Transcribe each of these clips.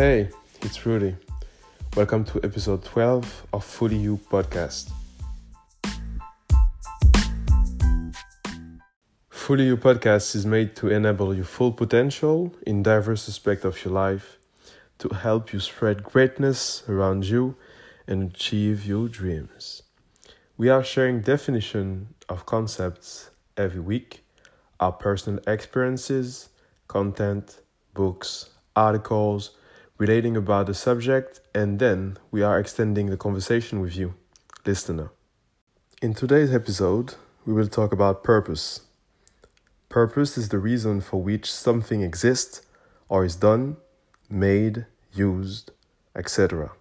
Hey, it's Rudy. Welcome to episode 12 of Fully You podcast. Fully You podcast is made to enable your full potential in diverse aspects of your life, to help you spread greatness around you and achieve your dreams. We are sharing definition of concepts every week, our personal experiences, content, books, articles relating about the subject, and then we are extending the conversation with you, listener. In today's episode, we will talk about purpose. Purpose is the reason for which something exists or is done, made, used, etc.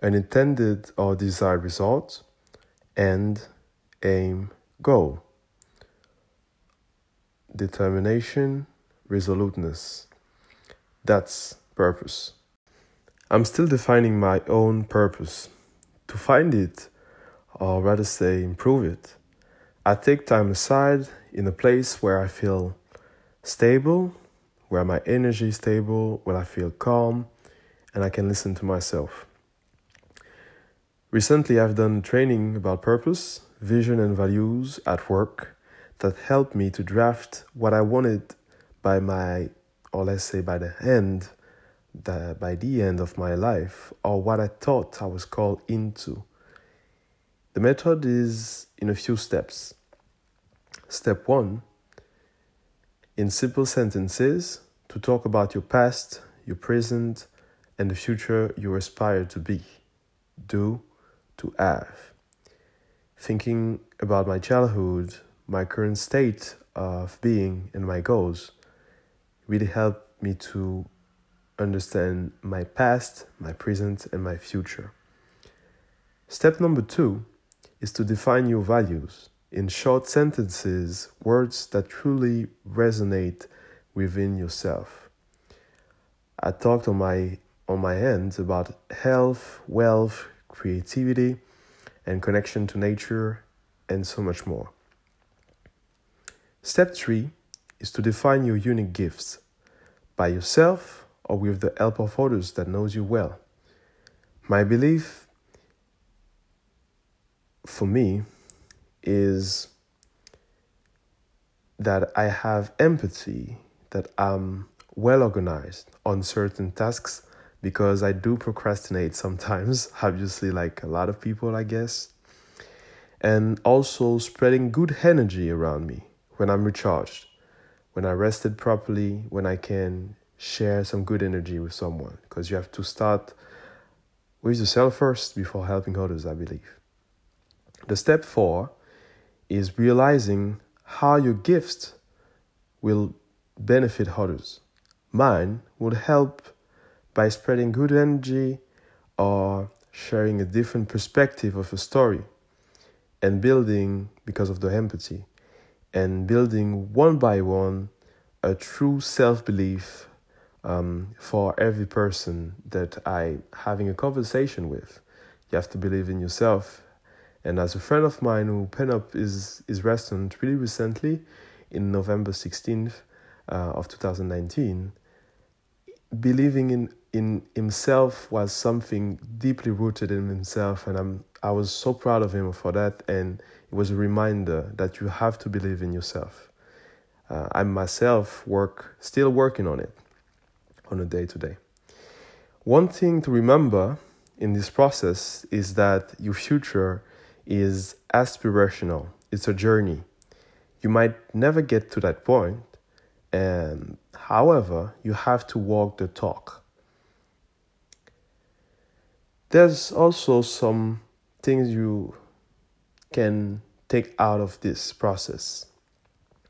An intended or desired result, end, aim, goal. Determination, resoluteness. That's purpose. I'm still defining my own purpose. To find it, or rather say, improve it, I take time aside in a place where I feel stable, where my energy is stable, where I feel calm, and I can listen to myself. Recently, I've done training about purpose, vision, and values at work that helped me to draft what I wanted by my, or let's say by the end that by the end of my life or what I thought I was called into. The method is in a few steps. Step one, in simple sentences, to talk about your past, your present, and the future you aspire to be, do, to have. Thinking about my childhood, my current state of being, and my goals really helped me to understand my past, my present, and my future. Step number two is to define your values in short sentences, words that truly resonate within yourself. I talked on my on my end about health, wealth, creativity, and connection to nature, and so much more. Step three is to define your unique gifts by yourself or with the help of others that knows you well. My belief for me is that I have empathy, that I'm well organized on certain tasks because I do procrastinate sometimes, obviously, like a lot of people, I guess. And also spreading good energy around me when I'm recharged, when I rested properly, when I can share some good energy with someone because you have to start with yourself first before helping others, I believe. The step four is realizing how your gifts will benefit others. Mine would help by spreading good energy or sharing a different perspective of a story and building because of the empathy and building one by one a true self belief um, for every person that I having a conversation with. You have to believe in yourself. And as a friend of mine who pen up his, his restaurant really recently, in November 16th uh, of 2019, believing in, in himself was something deeply rooted in himself. And I'm, I was so proud of him for that. And it was a reminder that you have to believe in yourself. Uh, I myself work, still working on it on a day to day. One thing to remember in this process is that your future is aspirational, it's a journey. You might never get to that point, and however, you have to walk the talk. There's also some things you can take out of this process.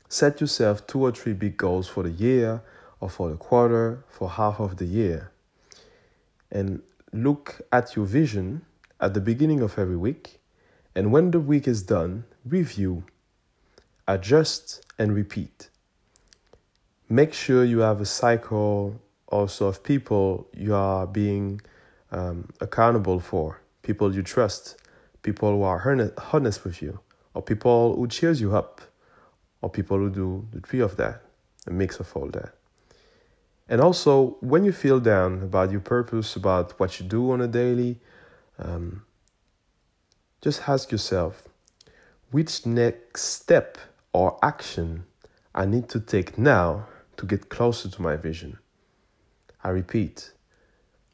Set yourself two or three big goals for the year or for the quarter, for half of the year. And look at your vision at the beginning of every week. And when the week is done, review, adjust, and repeat. Make sure you have a cycle also of people you are being um, accountable for, people you trust, people who are honest with you, or people who cheers you up, or people who do the three of that, a mix of all that. And also, when you feel down about your purpose, about what you do on a daily, um, just ask yourself which next step or action I need to take now to get closer to my vision. I repeat,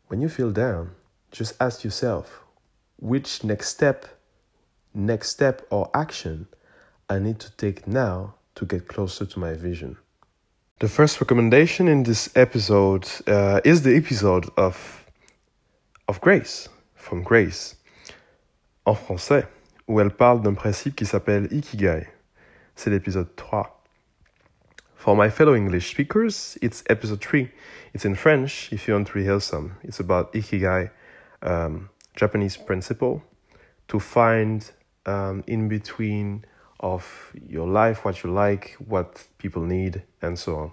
when you feel down, just ask yourself which next step, next step or action I need to take now to get closer to my vision. The first recommendation in this episode uh, is the episode of, of Grace, from Grace, en français, où elle parle d'un principe qui s'appelle Ikigai. C'est l'épisode 3. For my fellow English speakers, it's episode 3. It's in French if you want to rehearse some. It's about Ikigai, um, Japanese principle, to find um, in between of your life, what you like, what people need, and so on.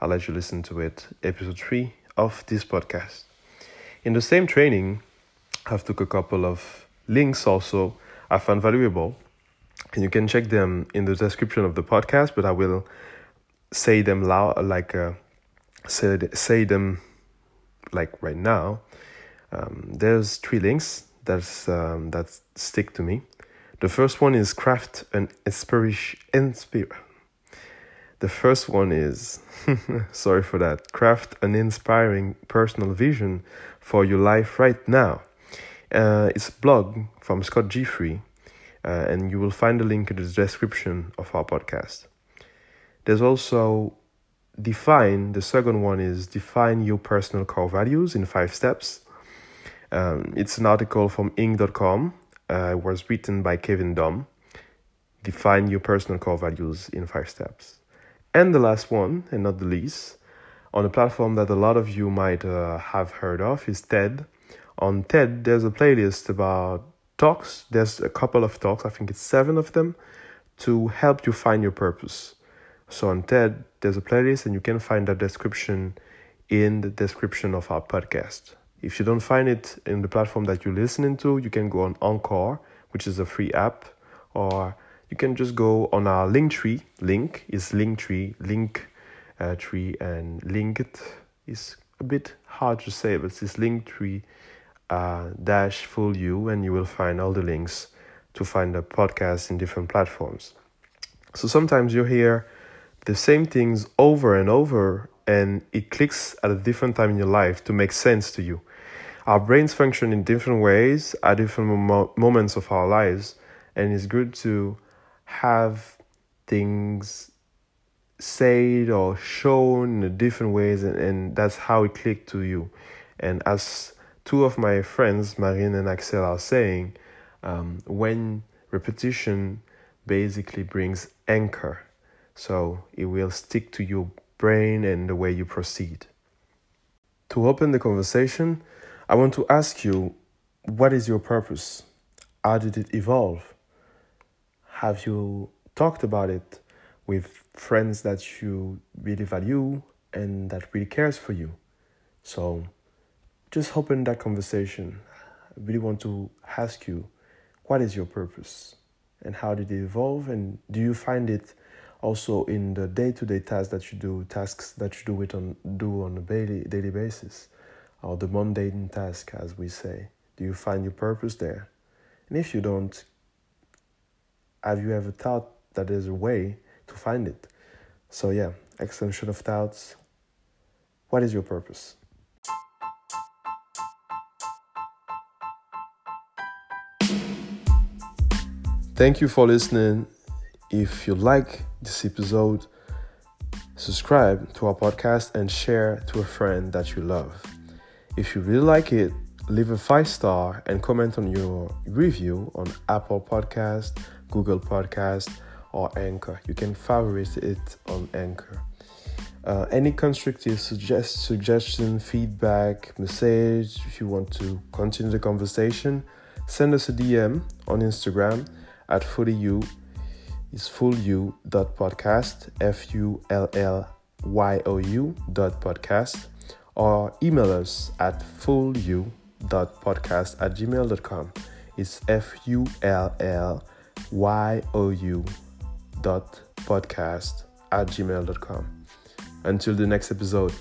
I'll let you listen to it, episode 3 of this podcast. In the same training, I've took a couple of links also I found valuable, and you can check them in the description of the podcast, but I will say them loud, like uh, say, say them like right now. Um, there's three links that's um, that stick to me. The first one is craft an inspiration. Inspire. The first one is sorry for that. Craft an inspiring personal vision for your life right now. Uh, it's a blog from Scott Jeffrey, uh, and you will find the link in the description of our podcast. There's also define. The second one is define your personal core values in five steps. Um, it's an article from Inc.com uh, was written by Kevin Daum. Define your personal core values in five steps. And the last one, and not the least, on a platform that a lot of you might uh, have heard of, is TED. On TED, there's a playlist about talks. There's a couple of talks, I think it's seven of them, to help you find your purpose. So on TED, there's a playlist, and you can find that description in the description of our podcast. If you don't find it in the platform that you're listening to, you can go on Anchor, which is a free app, or you can just go on our Linktree. Link is Linktree, Link uh, tree, and Linked is a bit hard to say, but it's Linktree uh, dash full you, and you will find all the links to find the podcast in different platforms. So sometimes you hear the same things over and over, and it clicks at a different time in your life to make sense to you. Our brains function in different ways at different mo- moments of our lives, and it's good to have things said or shown in different ways, and, and that's how it clicked to you. And as two of my friends, Marine and Axel, are saying, um, when repetition basically brings anchor, so it will stick to your brain and the way you proceed. To open the conversation, I want to ask you what is your purpose? How did it evolve? Have you talked about it with friends that you really value and that really cares for you? So just open that conversation. I really want to ask you what is your purpose and how did it evolve and do you find it also in the day-to-day tasks that you do tasks that you do it on do on a daily daily basis or the mundane task, as we say? Do you find your purpose there? And if you don't, have you ever thought that there's a way to find it? So, yeah, extension of thoughts. What is your purpose? Thank you for listening. If you like this episode, subscribe to our podcast and share to a friend that you love. If you really like it, leave a five star and comment on your review on Apple Podcast, Google Podcast, or Anchor. You can favorite it on Anchor. Uh, any constructive suggest suggestion, feedback, message, if you want to continue the conversation, send us a DM on Instagram at fullyu. It's fullyou.podcast, F U L L Y O U dot podcast or email us at fullyou.podcast at gmail.com. It's F U L L Y O U dot podcast at gmail.com. Until the next episode.